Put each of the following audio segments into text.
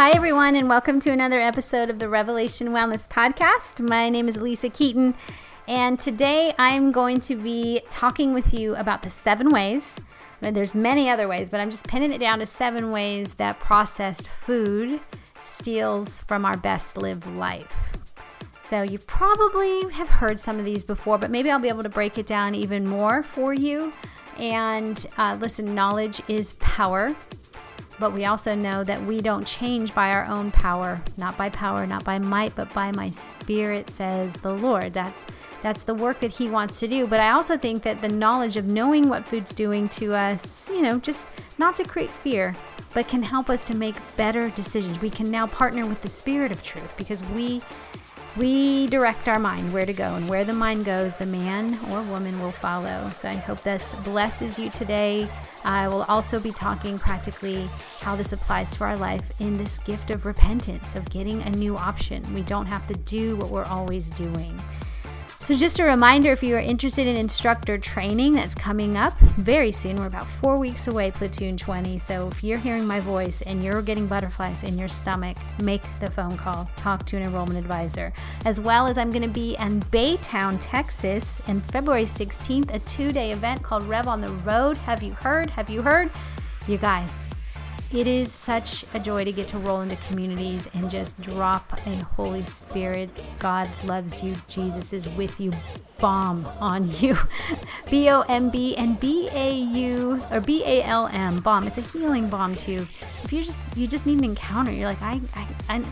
Hi, everyone, and welcome to another episode of the Revelation Wellness Podcast. My name is Lisa Keeton, and today I'm going to be talking with you about the seven ways. And there's many other ways, but I'm just pinning it down to seven ways that processed food steals from our best lived life. So you probably have heard some of these before, but maybe I'll be able to break it down even more for you. And uh, listen, knowledge is power. But we also know that we don't change by our own power, not by power, not by might, but by my spirit, says the Lord. That's that's the work that he wants to do. But I also think that the knowledge of knowing what food's doing to us, you know, just not to create fear, but can help us to make better decisions. We can now partner with the spirit of truth because we we direct our mind where to go, and where the mind goes, the man or woman will follow. So I hope this blesses you today. I will also be talking practically how this applies to our life in this gift of repentance, of getting a new option. We don't have to do what we're always doing. So, just a reminder if you are interested in instructor training, that's coming up very soon. We're about four weeks away, Platoon 20. So, if you're hearing my voice and you're getting butterflies in your stomach, make the phone call, talk to an enrollment advisor. As well as, I'm going to be in Baytown, Texas, in February 16th, a two day event called Rev on the Road. Have you heard? Have you heard? You guys, it is such a joy to get to roll into communities and just drop a Holy Spirit, God loves you, Jesus is with you bomb on you. B O M B and B A U or B A L M bomb. It's a healing bomb too. If you just you just need an encounter, you're like I I I,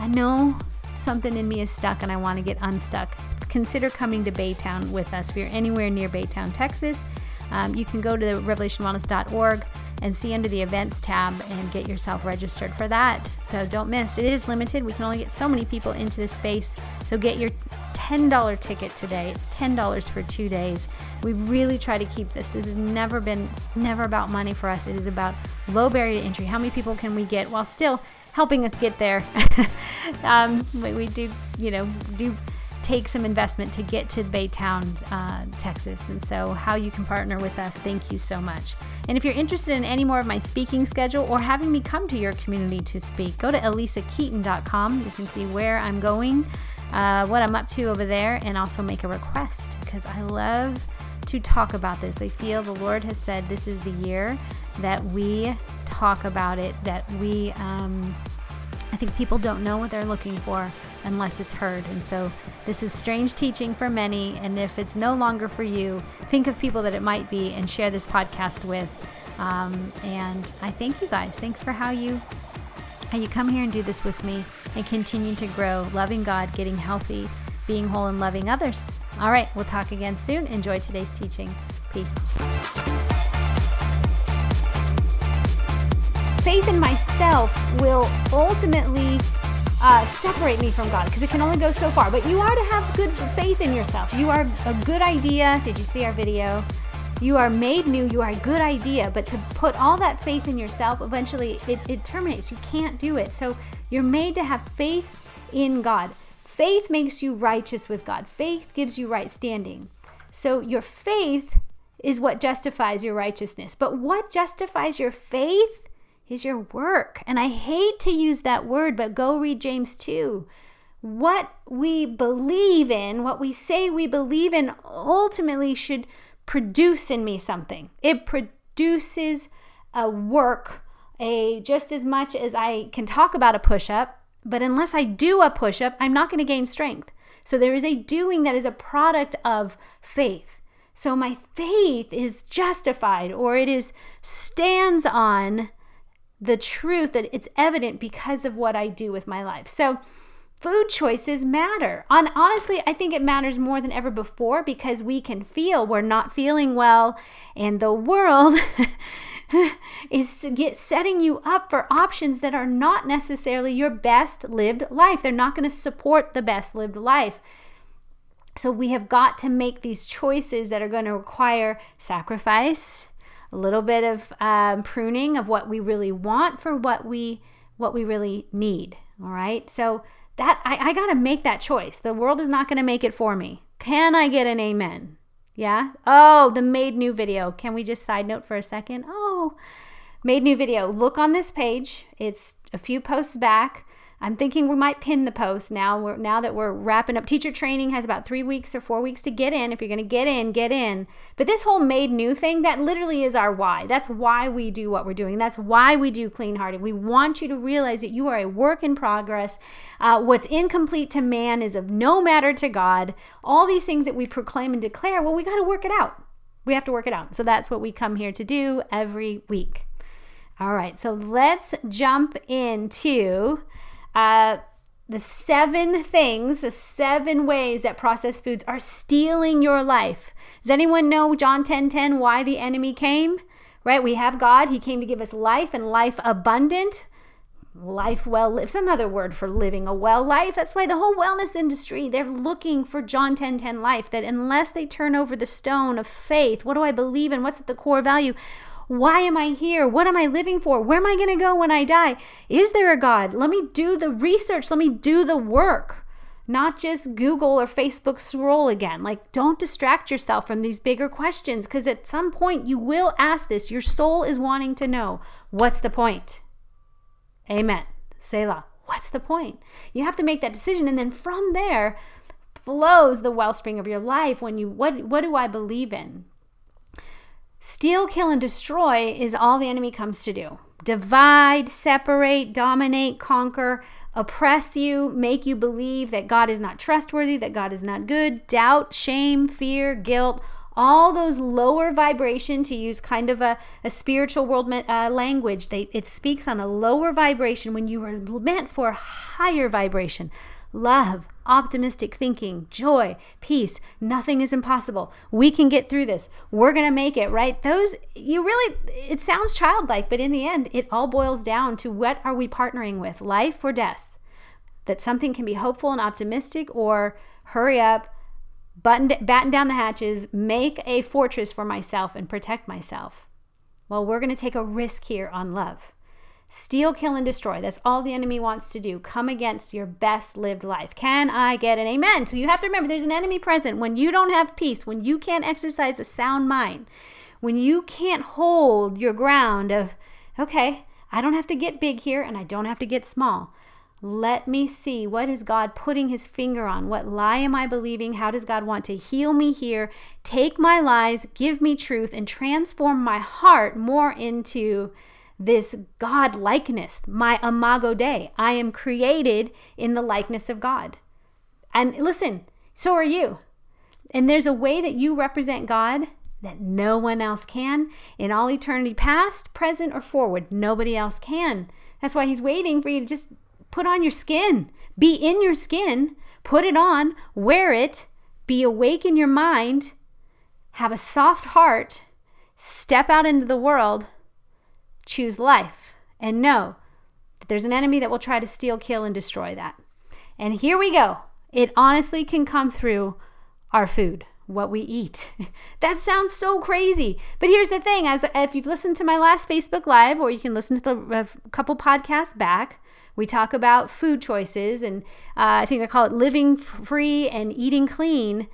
I know something in me is stuck and I want to get unstuck. Consider coming to Baytown with us. If you're anywhere near Baytown, Texas, um, you can go to revelationwellness.org and see under the events tab and get yourself registered for that. So don't miss. It is limited. We can only get so many people into the space. So get your $10 ticket today. It's $10 for 2 days. We really try to keep this. This has never been never about money for us. It is about low barrier to entry. How many people can we get while still helping us get there? um, we do, you know, do take some investment to get to Baytown, uh, Texas. And so, how you can partner with us, thank you so much. And if you're interested in any more of my speaking schedule or having me come to your community to speak, go to alisakeeton.com. You can see where I'm going, uh, what I'm up to over there, and also make a request because I love to talk about this. I feel the Lord has said this is the year that we talk about it, that we, um, I think people don't know what they're looking for unless it's heard. And so this is strange teaching for many. And if it's no longer for you, think of people that it might be and share this podcast with. Um, and I thank you guys. Thanks for how you how you come here and do this with me and continue to grow, loving God, getting healthy, being whole, and loving others. All right, we'll talk again soon. Enjoy today's teaching. Peace. Faith in myself will ultimately uh, separate me from God because it can only go so far. But you are to have good faith in yourself. You are a good idea. Did you see our video? You are made new. You are a good idea. But to put all that faith in yourself, eventually it, it terminates. You can't do it. So you're made to have faith in God. Faith makes you righteous with God, faith gives you right standing. So your faith is what justifies your righteousness. But what justifies your faith is your work. And I hate to use that word, but go read James 2. What we believe in, what we say we believe in, ultimately should produce in me something. It produces a work, a just as much as I can talk about a push up, but unless I do a push up, I'm not going to gain strength. So there is a doing that is a product of faith. So my faith is justified or it is stands on the truth that it's evident because of what I do with my life. So, food choices matter. On honestly, I think it matters more than ever before because we can feel we're not feeling well and the world is get setting you up for options that are not necessarily your best lived life. They're not going to support the best lived life. So we have got to make these choices that are going to require sacrifice, a little bit of um, pruning of what we really want for what we what we really need. All right. So that I, I gotta make that choice. The world is not gonna make it for me. Can I get an amen? Yeah. Oh, the made new video. Can we just side note for a second? Oh, made new video. Look on this page. It's a few posts back. I'm thinking we might pin the post now. We're, now that we're wrapping up teacher training has about three weeks or four weeks to get in. If you're going to get in, get in. But this whole made new thing, that literally is our why. That's why we do what we're doing. That's why we do clean hearted. We want you to realize that you are a work in progress. Uh, what's incomplete to man is of no matter to God. All these things that we proclaim and declare, well, we got to work it out. We have to work it out. So that's what we come here to do every week. All right, so let's jump into uh, the seven things, the seven ways that processed foods are stealing your life. Does anyone know John 10 10 why the enemy came? Right? We have God. He came to give us life and life abundant. Life well lived. It's another word for living a well life. That's why the whole wellness industry, they're looking for John 10 10 life. That unless they turn over the stone of faith, what do I believe in? What's at the core value? Why am I here? What am I living for? Where am I going to go when I die? Is there a God? Let me do the research. Let me do the work, not just Google or Facebook scroll again. Like, don't distract yourself from these bigger questions because at some point you will ask this. Your soul is wanting to know what's the point? Amen. Selah. What's the point? You have to make that decision. And then from there, flows the wellspring of your life when you what what do I believe in? Steal, kill, and destroy is all the enemy comes to do. Divide, separate, dominate, conquer, oppress you, make you believe that God is not trustworthy, that God is not good, doubt, shame, fear, guilt, all those lower vibration to use kind of a, a spiritual world uh, language. They, it speaks on a lower vibration when you were meant for higher vibration love, optimistic thinking, joy, peace. Nothing is impossible. We can get through this. We're going to make it, right? Those, you really, it sounds childlike, but in the end, it all boils down to what are we partnering with, life or death? That something can be hopeful and optimistic or hurry up, button, batten down the hatches, make a fortress for myself and protect myself. Well, we're going to take a risk here on love. Steal, kill, and destroy. That's all the enemy wants to do. Come against your best lived life. Can I get an amen? So you have to remember there's an enemy present when you don't have peace, when you can't exercise a sound mind, when you can't hold your ground of, okay, I don't have to get big here and I don't have to get small. Let me see what is God putting his finger on? What lie am I believing? How does God want to heal me here? Take my lies, give me truth, and transform my heart more into this God likeness, my imago Dei. I am created in the likeness of God. And listen, so are you. And there's a way that you represent God that no one else can. In all eternity, past, present, or forward, nobody else can. That's why He's waiting for you to just put on your skin, be in your skin, put it on, wear it, be awake in your mind, have a soft heart, step out into the world choose life and know that there's an enemy that will try to steal, kill, and destroy that. And here we go. It honestly can come through our food, what we eat. that sounds so crazy. But here's the thing as if you've listened to my last Facebook live or you can listen to the uh, couple podcasts back, we talk about food choices and uh, I think I call it living free and eating clean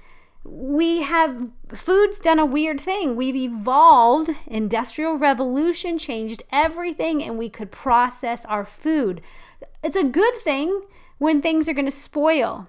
we have food's done a weird thing. We've evolved, industrial revolution changed everything and we could process our food. It's a good thing when things are going to spoil.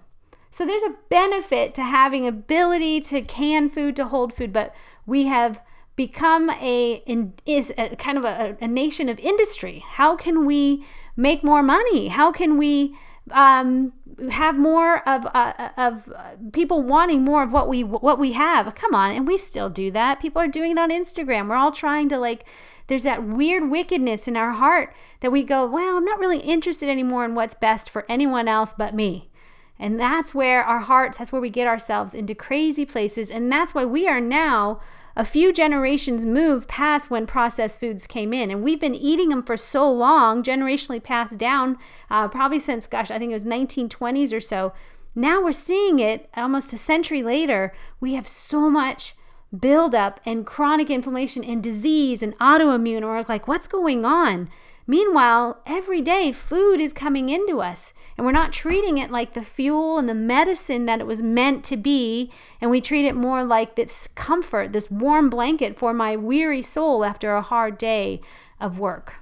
So there's a benefit to having ability to can food to hold food, but we have become a in, is a, kind of a, a nation of industry. How can we make more money? How can we um, have more of uh, of people wanting more of what we what we have. Come on, and we still do that. People are doing it on Instagram. We're all trying to like. There's that weird wickedness in our heart that we go, well, I'm not really interested anymore in what's best for anyone else but me. And that's where our hearts, that's where we get ourselves into crazy places. And that's why we are now a few generations moved past when processed foods came in, and we've been eating them for so long, generationally passed down, uh, probably since, gosh, I think it was 1920s or so. Now we're seeing it almost a century later. We have so much buildup and chronic inflammation and disease and autoimmune, or like, what's going on? Meanwhile, every day food is coming into us, and we're not treating it like the fuel and the medicine that it was meant to be, and we treat it more like this comfort, this warm blanket for my weary soul after a hard day of work.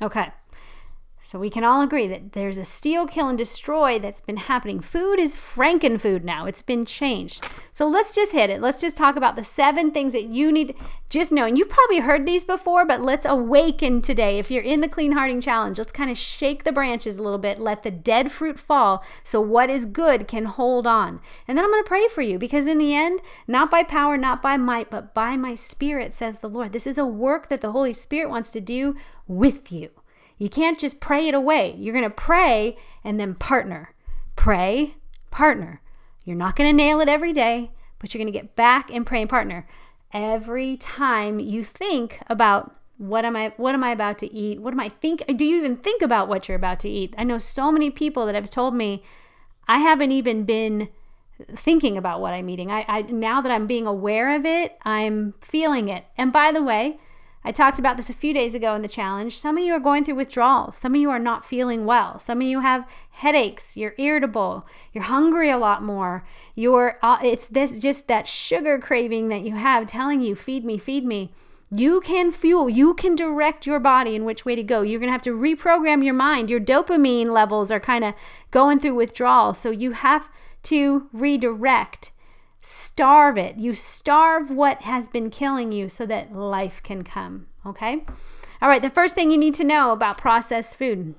Okay. So we can all agree that there's a steal, kill, and destroy that's been happening. Food is frankenfood now. It's been changed. So let's just hit it. Let's just talk about the seven things that you need just know. And you've probably heard these before, but let's awaken today. If you're in the Clean Hearting Challenge, let's kind of shake the branches a little bit. Let the dead fruit fall so what is good can hold on. And then I'm going to pray for you because in the end, not by power, not by might, but by my spirit, says the Lord. This is a work that the Holy Spirit wants to do with you. You can't just pray it away. You're going to pray and then partner. Pray, partner. You're not going to nail it every day, but you're going to get back and pray and partner. Every time you think about what am I what am I about to eat? What am I think do you even think about what you're about to eat? I know so many people that have told me I haven't even been thinking about what I'm eating. I, I now that I'm being aware of it, I'm feeling it. And by the way, I talked about this a few days ago in the challenge. Some of you are going through withdrawals. Some of you are not feeling well. Some of you have headaches. You're irritable. You're hungry a lot more. You're uh, it's this just that sugar craving that you have telling you feed me, feed me. You can fuel, you can direct your body in which way to go. You're going to have to reprogram your mind. Your dopamine levels are kind of going through withdrawal. So you have to redirect starve it. You starve what has been killing you so that life can come. Okay? All right, the first thing you need to know about processed food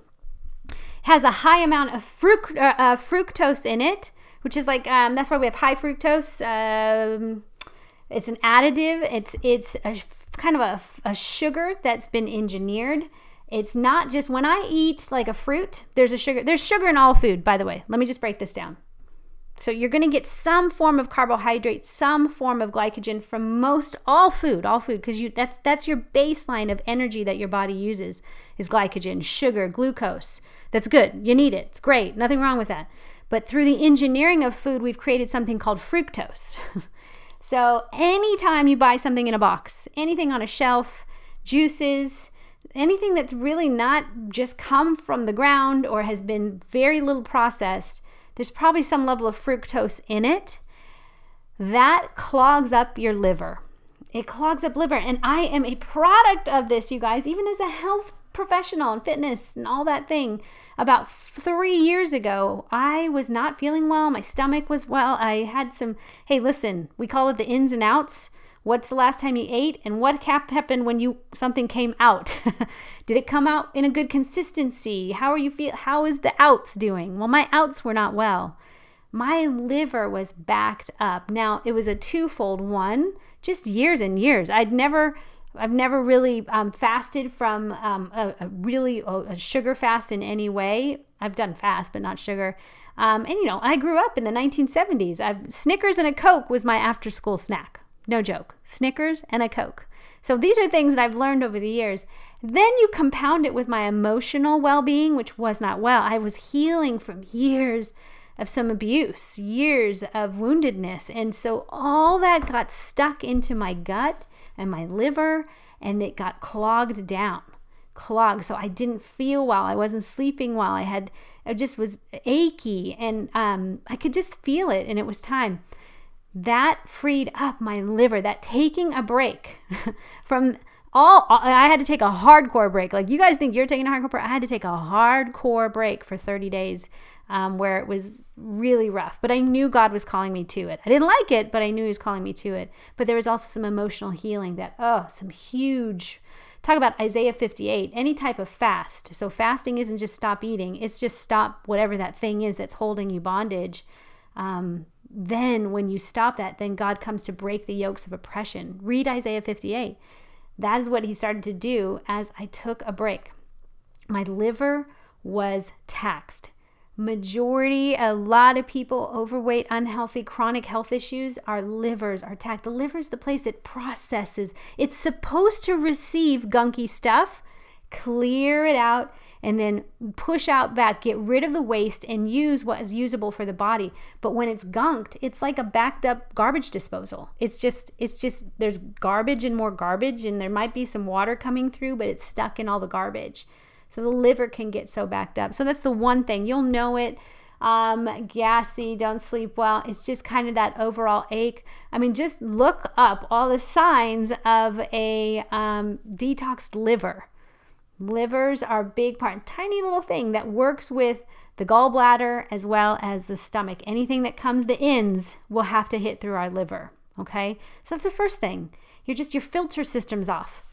it has a high amount of fruct- uh, uh, fructose in it, which is like, um, that's why we have high fructose. Um, it's an additive, it's, it's a kind of a, a sugar that's been engineered. It's not just when I eat like a fruit, there's a sugar. There's sugar in all food, by the way. Let me just break this down. So you're going to get some form of carbohydrate, some form of glycogen from most all food, all food because you that's that's your baseline of energy that your body uses is glycogen, sugar, glucose. That's good. You need it. It's great. Nothing wrong with that. But through the engineering of food, we've created something called fructose. so anytime you buy something in a box, anything on a shelf, juices, anything that's really not just come from the ground or has been very little processed, there's probably some level of fructose in it. That clogs up your liver. It clogs up liver. And I am a product of this, you guys, even as a health professional and fitness and all that thing. About three years ago, I was not feeling well. My stomach was well. I had some, hey, listen, we call it the ins and outs. What's the last time you ate and what happened when you something came out? Did it come out in a good consistency? How are you feel how is the outs doing? Well, my outs were not well. My liver was backed up. Now, it was a twofold one, just years and years. I'd never I've never really um, fasted from um, a, a, really a sugar fast in any way. I've done fast, but not sugar. Um, and you know, I grew up in the 1970s. I've, Snickers and a Coke was my after school snack. No joke. Snickers and a Coke. So these are things that I've learned over the years. Then you compound it with my emotional well being, which was not well. I was healing from years of some abuse, years of woundedness. And so all that got stuck into my gut and my liver, and it got clogged down. Clogged. So I didn't feel well. I wasn't sleeping well. I had, I just was achy, and um, I could just feel it, and it was time that freed up my liver, that taking a break from all, I had to take a hardcore break. Like you guys think you're taking a hardcore break. I had to take a hardcore break for 30 days um, where it was really rough. But I knew God was calling me to it. I didn't like it, but I knew He was calling me to it. But there was also some emotional healing that, oh, some huge. Talk about Isaiah 58, any type of fast. So, fasting isn't just stop eating, it's just stop whatever that thing is that's holding you bondage. Um, then when you stop that, then God comes to break the yokes of oppression. Read Isaiah 58. That is what he started to do as I took a break. My liver was taxed. Majority, a lot of people, overweight, unhealthy, chronic health issues, our livers are taxed. The liver is the place it processes. It's supposed to receive gunky stuff, clear it out, and then push out back, get rid of the waste and use what is usable for the body. But when it's gunked, it's like a backed up garbage disposal. It's just it's just there's garbage and more garbage and there might be some water coming through, but it's stuck in all the garbage. So the liver can get so backed up. So that's the one thing. You'll know it um, gassy, don't sleep well. It's just kind of that overall ache. I mean, just look up all the signs of a um, detoxed liver. Livers are a big part, tiny little thing that works with the gallbladder as well as the stomach. Anything that comes the ends will have to hit through our liver. Okay, so that's the first thing. You're just your filter system's off.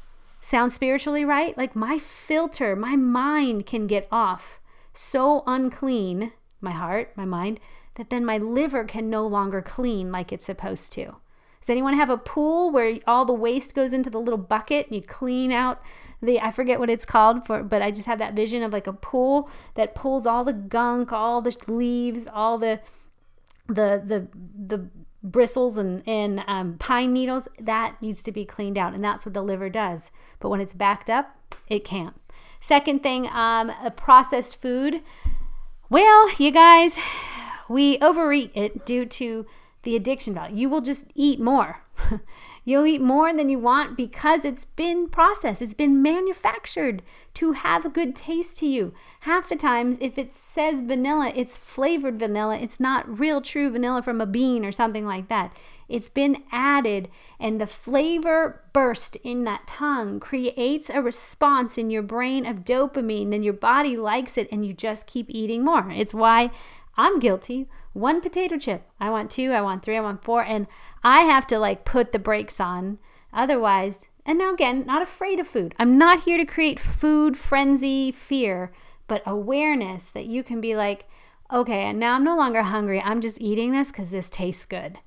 Sound spiritually right? Like my filter, my mind can get off so unclean, my heart, my mind, that then my liver can no longer clean like it's supposed to. Does anyone have a pool where all the waste goes into the little bucket and you clean out the I forget what it's called for but I just have that vision of like a pool that pulls all the gunk, all the leaves, all the the the the bristles and, and um, pine needles. That needs to be cleaned out and that's what the liver does. But when it's backed up it can't. Second thing um, processed food. Well you guys we overeat it due to the addiction value. You will just eat more You'll eat more than you want because it's been processed, it's been manufactured to have a good taste to you. Half the times, if it says vanilla, it's flavored vanilla. It's not real true vanilla from a bean or something like that. It's been added, and the flavor burst in that tongue creates a response in your brain of dopamine. Then your body likes it, and you just keep eating more. It's why I'm guilty. One potato chip. I want two, I want three, I want four. And I have to like put the brakes on. Otherwise, and now again, not afraid of food. I'm not here to create food frenzy fear, but awareness that you can be like, okay, and now I'm no longer hungry. I'm just eating this because this tastes good.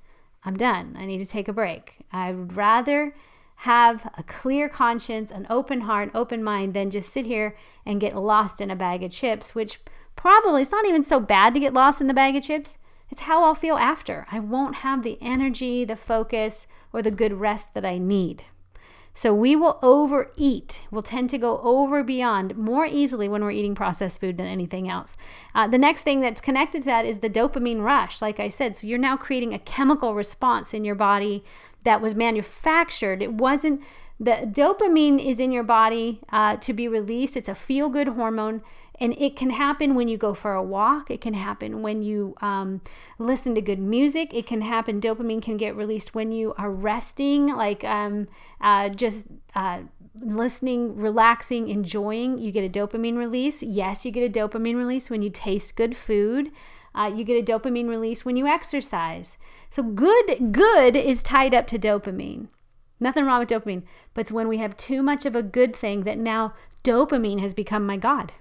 I'm done. I need to take a break. I'd rather have a clear conscience, an open heart, open mind than just sit here and get lost in a bag of chips, which probably it's not even so bad to get lost in the bag of chips. It's how I'll feel after. I won't have the energy, the focus, or the good rest that I need. So we will overeat. We'll tend to go over beyond more easily when we're eating processed food than anything else. Uh, the next thing that's connected to that is the dopamine rush, like I said. So you're now creating a chemical response in your body that was manufactured. It wasn't, the dopamine is in your body uh, to be released. It's a feel good hormone and it can happen when you go for a walk. It can happen when you um, listen to good music. It can happen, dopamine can get released when you are resting, like um, uh, just uh, listening, relaxing, enjoying. You get a dopamine release. Yes, you get a dopamine release when you taste good food. Uh, you get a dopamine release when you exercise. So good, good is tied up to dopamine. Nothing wrong with dopamine, but it's when we have too much of a good thing that now dopamine has become my God.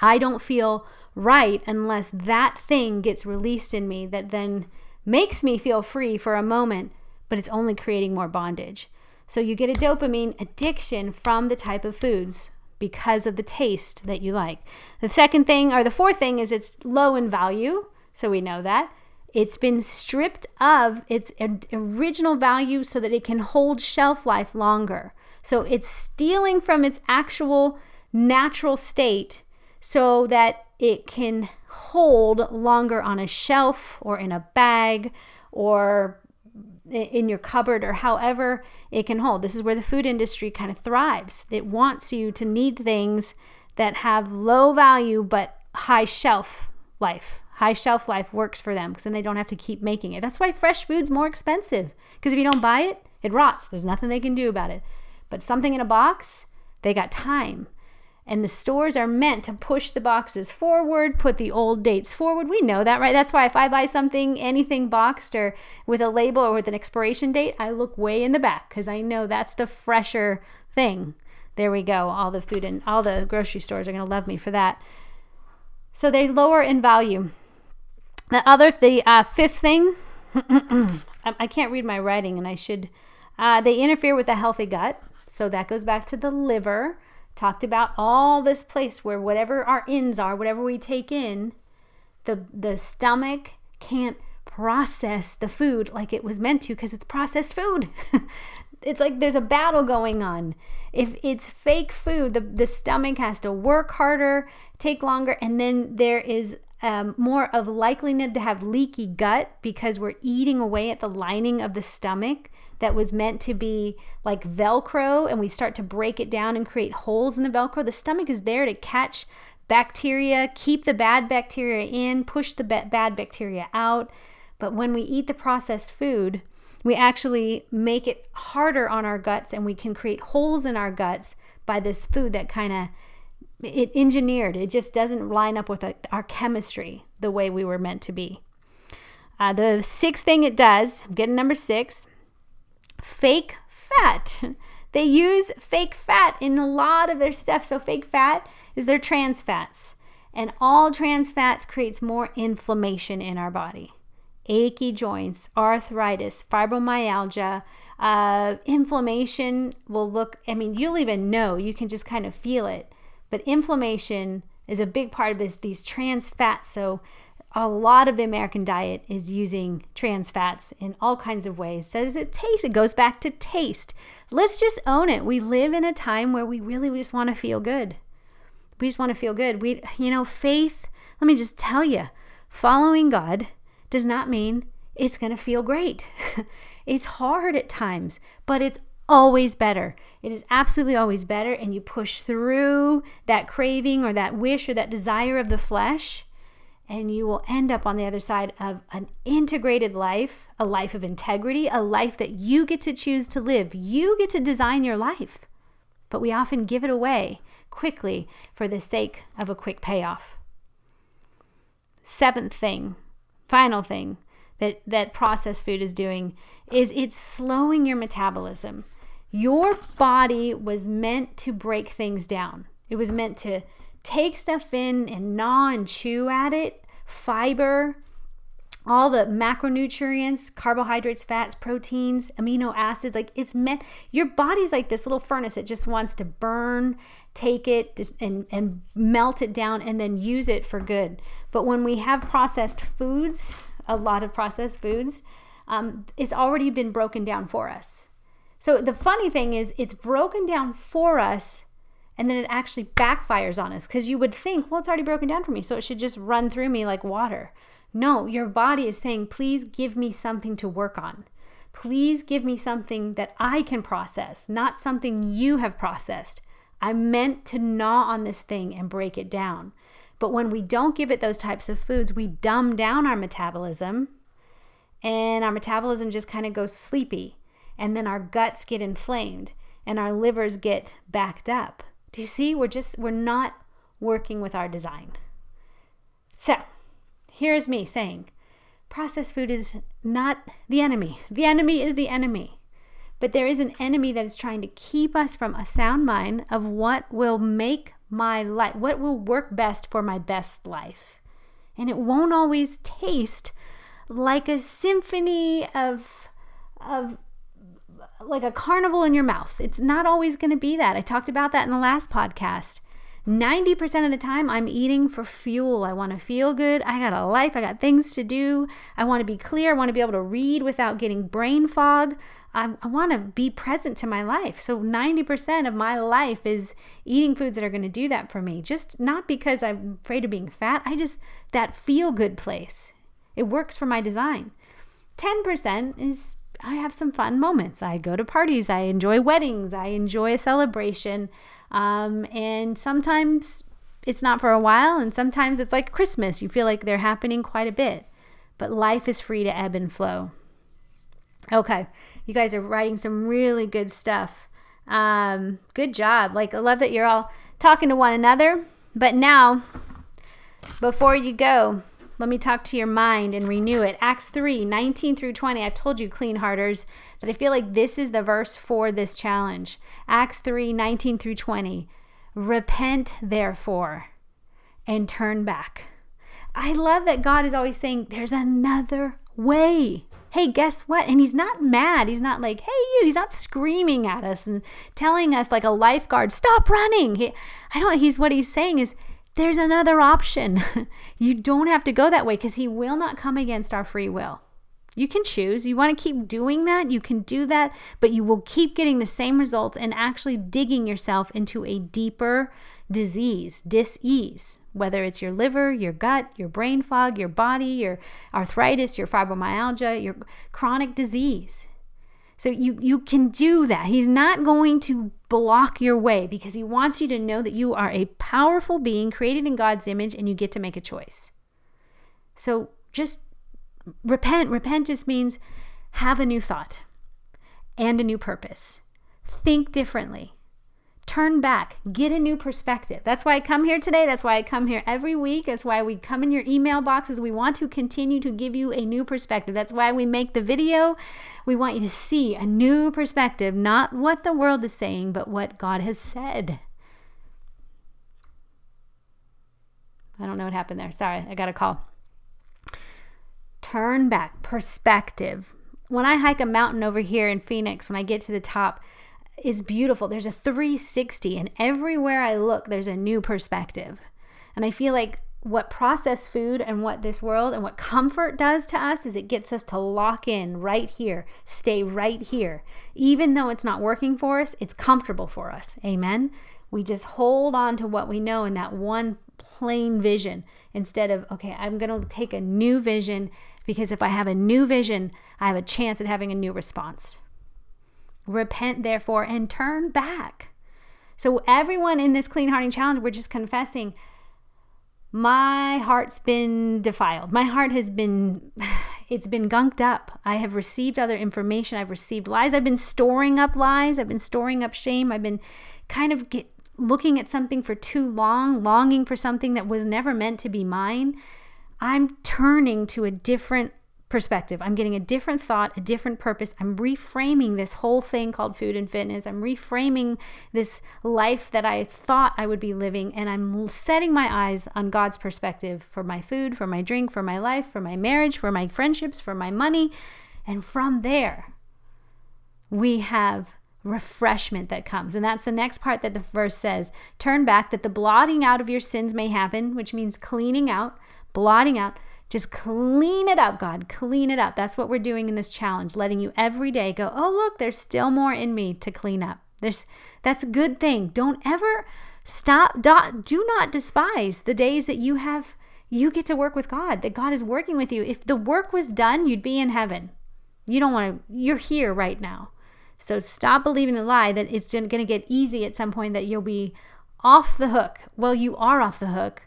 I don't feel right unless that thing gets released in me that then makes me feel free for a moment, but it's only creating more bondage. So you get a dopamine addiction from the type of foods because of the taste that you like. The second thing, or the fourth thing, is it's low in value. So we know that. It's been stripped of its original value so that it can hold shelf life longer. So it's stealing from its actual natural state so that it can hold longer on a shelf or in a bag or in your cupboard or however it can hold. This is where the food industry kind of thrives. It wants you to need things that have low value but high shelf life. High shelf life works for them because then they don't have to keep making it. That's why fresh food's more expensive because if you don't buy it, it rots. There's nothing they can do about it. But something in a box, they got time. And the stores are meant to push the boxes forward, put the old dates forward. We know that, right? That's why if I buy something, anything boxed or with a label or with an expiration date, I look way in the back because I know that's the fresher thing. There we go. All the food and all the grocery stores are going to love me for that. So they lower in value. The other, the uh, fifth thing, I can't read my writing and I should, uh, they interfere with a healthy gut. So that goes back to the liver talked about all this place where whatever our ins are, whatever we take in, the the stomach can't process the food like it was meant to because it's processed food. it's like there's a battle going on. If it's fake food, the, the stomach has to work harder, take longer, and then there is um, more of likelihood to have leaky gut because we're eating away at the lining of the stomach that was meant to be like Velcro and we start to break it down and create holes in the Velcro, the stomach is there to catch bacteria, keep the bad bacteria in, push the bad bacteria out. But when we eat the processed food, we actually make it harder on our guts and we can create holes in our guts by this food that kind of it engineered. It just doesn't line up with our chemistry the way we were meant to be. Uh, the sixth thing it does I'm getting number six fake fat. They use fake fat in a lot of their stuff. So fake fat is their trans fats. And all trans fats creates more inflammation in our body. Achy joints arthritis fibromyalgia uh, inflammation will look, I mean, you'll even know, you can just kind of feel it. But inflammation is a big part of this, these trans fats. So, a lot of the American diet is using trans fats in all kinds of ways. Says it tastes, it goes back to taste. Let's just own it. We live in a time where we really just want to feel good. We just want to feel good. We, you know, faith, let me just tell you, following God does not mean it's going to feel great. It's hard at times, but it's always better. It is absolutely always better. And you push through that craving or that wish or that desire of the flesh, and you will end up on the other side of an integrated life, a life of integrity, a life that you get to choose to live. You get to design your life. But we often give it away quickly for the sake of a quick payoff. Seventh thing, final thing that, that processed food is doing is it's slowing your metabolism. Your body was meant to break things down. It was meant to take stuff in and gnaw and chew at it, fiber, all the macronutrients, carbohydrates, fats, proteins, amino acids. Like it's meant, your body's like this little furnace It just wants to burn, take it and, and melt it down and then use it for good. But when we have processed foods, a lot of processed foods, um, it's already been broken down for us. So the funny thing is, it's broken down for us, and then it actually backfires on us because you would think, well, it's already broken down for me, so it should just run through me like water. No, your body is saying, please give me something to work on. Please give me something that I can process, not something you have processed. I'm meant to gnaw on this thing and break it down. But when we don't give it those types of foods, we dumb down our metabolism and our metabolism just kind of goes sleepy. And then our guts get inflamed and our livers get backed up. Do you see? We're just, we're not working with our design. So here's me saying processed food is not the enemy. The enemy is the enemy. But there is an enemy that is trying to keep us from a sound mind of what will make my life, what will work best for my best life. And it won't always taste like a symphony of of like a carnival in your mouth. It's not always going to be that. I talked about that in the last podcast. 90% of the time, I'm eating for fuel. I want to feel good. I got a life. I got things to do. I want to be clear. I want to be able to read without getting brain fog. I, I want to be present to my life. So 90% of my life is eating foods that are going to do that for me. Just not because I'm afraid of being fat. I just, that feel good place. It works for my design. 10% is I have some fun moments. I go to parties. I enjoy weddings. I enjoy a celebration. Um, and sometimes it's not for a while, and sometimes it's like Christmas. You feel like they're happening quite a bit. But life is free to ebb and flow. Okay, you guys are writing some really good stuff. Um, good job. Like, I love that you're all talking to one another. But now, before you go, let me talk to your mind and renew it. Acts 3 19 through 20. I've told you, clean hearters, that I feel like this is the verse for this challenge. Acts 3 19 through 20. Repent, therefore, and turn back. I love that God is always saying, There's another way hey, guess what? And he's not mad. He's not like, hey, you. He's not screaming at us and telling us like a lifeguard, stop running. He, I don't, he's what he's saying is, there's another option. you don't have to go that way because he will not come against our free will. You can choose. You want to keep doing that, you can do that, but you will keep getting the same results and actually digging yourself into a deeper disease, dis-ease, whether it's your liver, your gut, your brain fog, your body, your arthritis, your fibromyalgia, your chronic disease. So you you can do that. He's not going to block your way because he wants you to know that you are a powerful being created in God's image and you get to make a choice. So just repent. Repent just means have a new thought and a new purpose. Think differently. Turn back, get a new perspective. That's why I come here today. That's why I come here every week. That's why we come in your email boxes. We want to continue to give you a new perspective. That's why we make the video. We want you to see a new perspective, not what the world is saying, but what God has said. I don't know what happened there. Sorry, I got a call. Turn back, perspective. When I hike a mountain over here in Phoenix, when I get to the top, is beautiful. There's a 360, and everywhere I look, there's a new perspective. And I feel like what processed food and what this world and what comfort does to us is it gets us to lock in right here, stay right here. Even though it's not working for us, it's comfortable for us. Amen. We just hold on to what we know in that one plain vision instead of, okay, I'm going to take a new vision because if I have a new vision, I have a chance at having a new response. Repent, therefore, and turn back. So, everyone in this clean hearting challenge, we're just confessing, my heart's been defiled. My heart has been, it's been gunked up. I have received other information. I've received lies. I've been storing up lies. I've been storing up shame. I've been kind of get, looking at something for too long, longing for something that was never meant to be mine. I'm turning to a different perspective. I'm getting a different thought, a different purpose. I'm reframing this whole thing called food and fitness. I'm reframing this life that I thought I would be living, and I'm setting my eyes on God's perspective for my food, for my drink, for my life, for my marriage, for my friendships, for my money. And from there, we have refreshment that comes. And that's the next part that the verse says Turn back that the blotting out of your sins may happen, which means cleaning out, blotting out just clean it up, God. Clean it up. That's what we're doing in this challenge, letting you every day go, oh, look, there's still more in me to clean up. There's that's a good thing. Don't ever stop. Do not despise the days that you have you get to work with God, that God is working with you. If the work was done, you'd be in heaven. You don't want to, you're here right now. So stop believing the lie that it's going to get easy at some point that you'll be off the hook. Well, you are off the hook,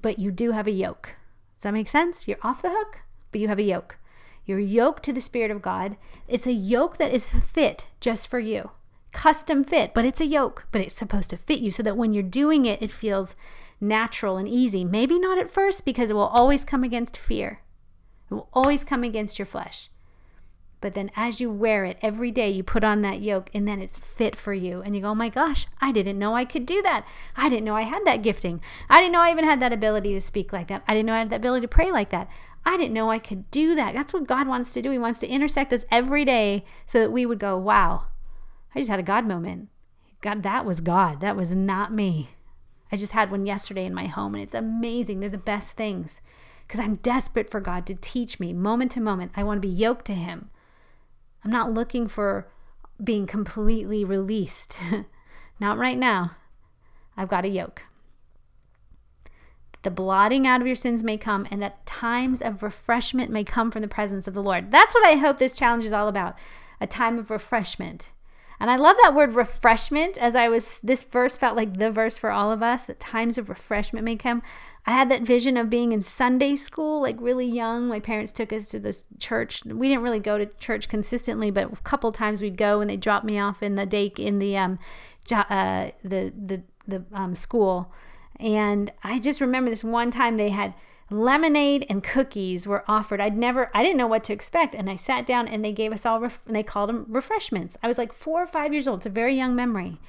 but you do have a yoke. Does that make sense? You're off the hook, but you have a yoke. You're yoked to the Spirit of God. It's a yoke that is fit just for you, custom fit, but it's a yoke, but it's supposed to fit you so that when you're doing it, it feels natural and easy. Maybe not at first because it will always come against fear, it will always come against your flesh. But then as you wear it every day, you put on that yoke and then it's fit for you. And you go, oh my gosh, I didn't know I could do that. I didn't know I had that gifting. I didn't know I even had that ability to speak like that. I didn't know I had that ability to pray like that. I didn't know I could do that. That's what God wants to do. He wants to intersect us every day so that we would go, wow, I just had a God moment. God, that was God. That was not me. I just had one yesterday in my home and it's amazing. They're the best things because I'm desperate for God to teach me moment to moment. I want to be yoked to Him. I'm not looking for being completely released. not right now. I've got a yoke. The blotting out of your sins may come, and that times of refreshment may come from the presence of the Lord. That's what I hope this challenge is all about a time of refreshment. And I love that word refreshment as I was, this verse felt like the verse for all of us that times of refreshment may come. I had that vision of being in Sunday school, like really young. My parents took us to this church. We didn't really go to church consistently, but a couple times we'd go and they dropped me off in the day in the um, uh, the the the um, school. And I just remember this one time they had lemonade and cookies were offered. I'd never, I didn't know what to expect. And I sat down and they gave us all, ref- and they called them refreshments. I was like four or five years old. It's a very young memory.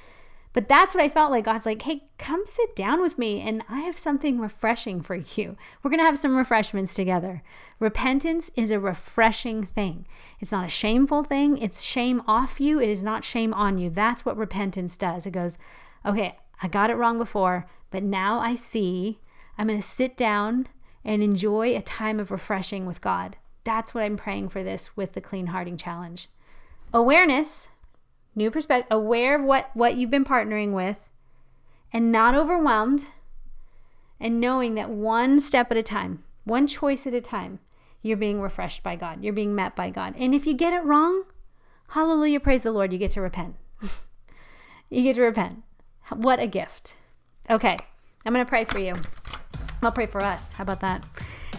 But that's what I felt like. God's like, hey, come sit down with me and I have something refreshing for you. We're going to have some refreshments together. Repentance is a refreshing thing. It's not a shameful thing. It's shame off you. It is not shame on you. That's what repentance does. It goes, okay, I got it wrong before, but now I see. I'm going to sit down and enjoy a time of refreshing with God. That's what I'm praying for this with the Clean Hearting Challenge. Awareness new perspective, aware of what, what you've been partnering with, and not overwhelmed, and knowing that one step at a time, one choice at a time, you're being refreshed by God. You're being met by God. And if you get it wrong, hallelujah, praise the Lord, you get to repent. you get to repent. What a gift. Okay, I'm going to pray for you. I'll pray for us. How about that?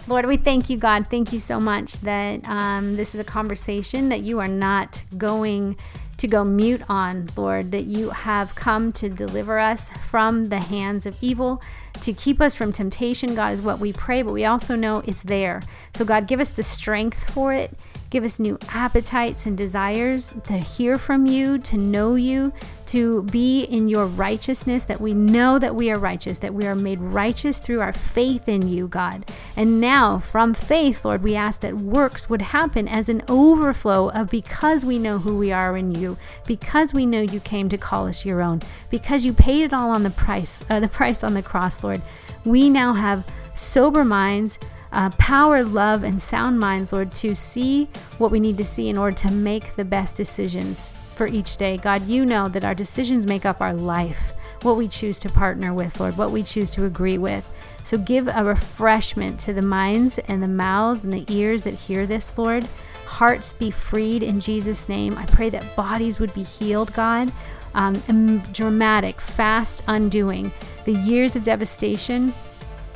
Lord, we thank you, God. Thank you so much that um, this is a conversation that you are not going to go mute on, Lord, that you have come to deliver us from the hands of evil, to keep us from temptation, God, is what we pray, but we also know it's there. So, God, give us the strength for it. Give us new appetites and desires to hear from you, to know you, to be in your righteousness, that we know that we are righteous, that we are made righteous through our faith in you, God. And now, from faith, Lord, we ask that works would happen as an overflow of because we know who we are in you, because we know you came to call us your own, because you paid it all on the price, uh, the price on the cross, Lord. We now have sober minds uh, power, love, and sound minds, Lord, to see what we need to see in order to make the best decisions for each day. God, you know that our decisions make up our life, what we choose to partner with, Lord, what we choose to agree with. So give a refreshment to the minds and the mouths and the ears that hear this, Lord. Hearts be freed in Jesus' name. I pray that bodies would be healed, God. Um, dramatic, fast undoing. The years of devastation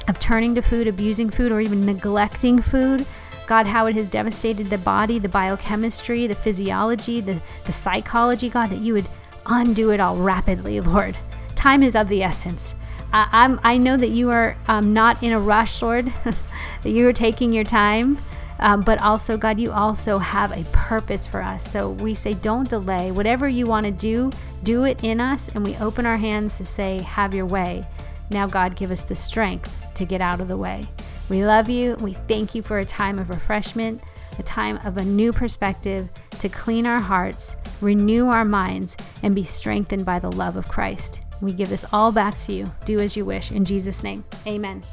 of turning to food, abusing food, or even neglecting food. God, how it has devastated the body, the biochemistry, the physiology, the, the psychology, God, that you would undo it all rapidly, Lord. Time is of the essence. I, I'm, I know that you are um, not in a rush, Lord, that you are taking your time. Um, but also, God, you also have a purpose for us. So we say, don't delay. Whatever you want to do, do it in us. And we open our hands to say, have your way. Now, God, give us the strength to get out of the way. We love you. We thank you for a time of refreshment, a time of a new perspective to clean our hearts, renew our minds, and be strengthened by the love of Christ. We give this all back to you. Do as you wish. In Jesus' name, amen.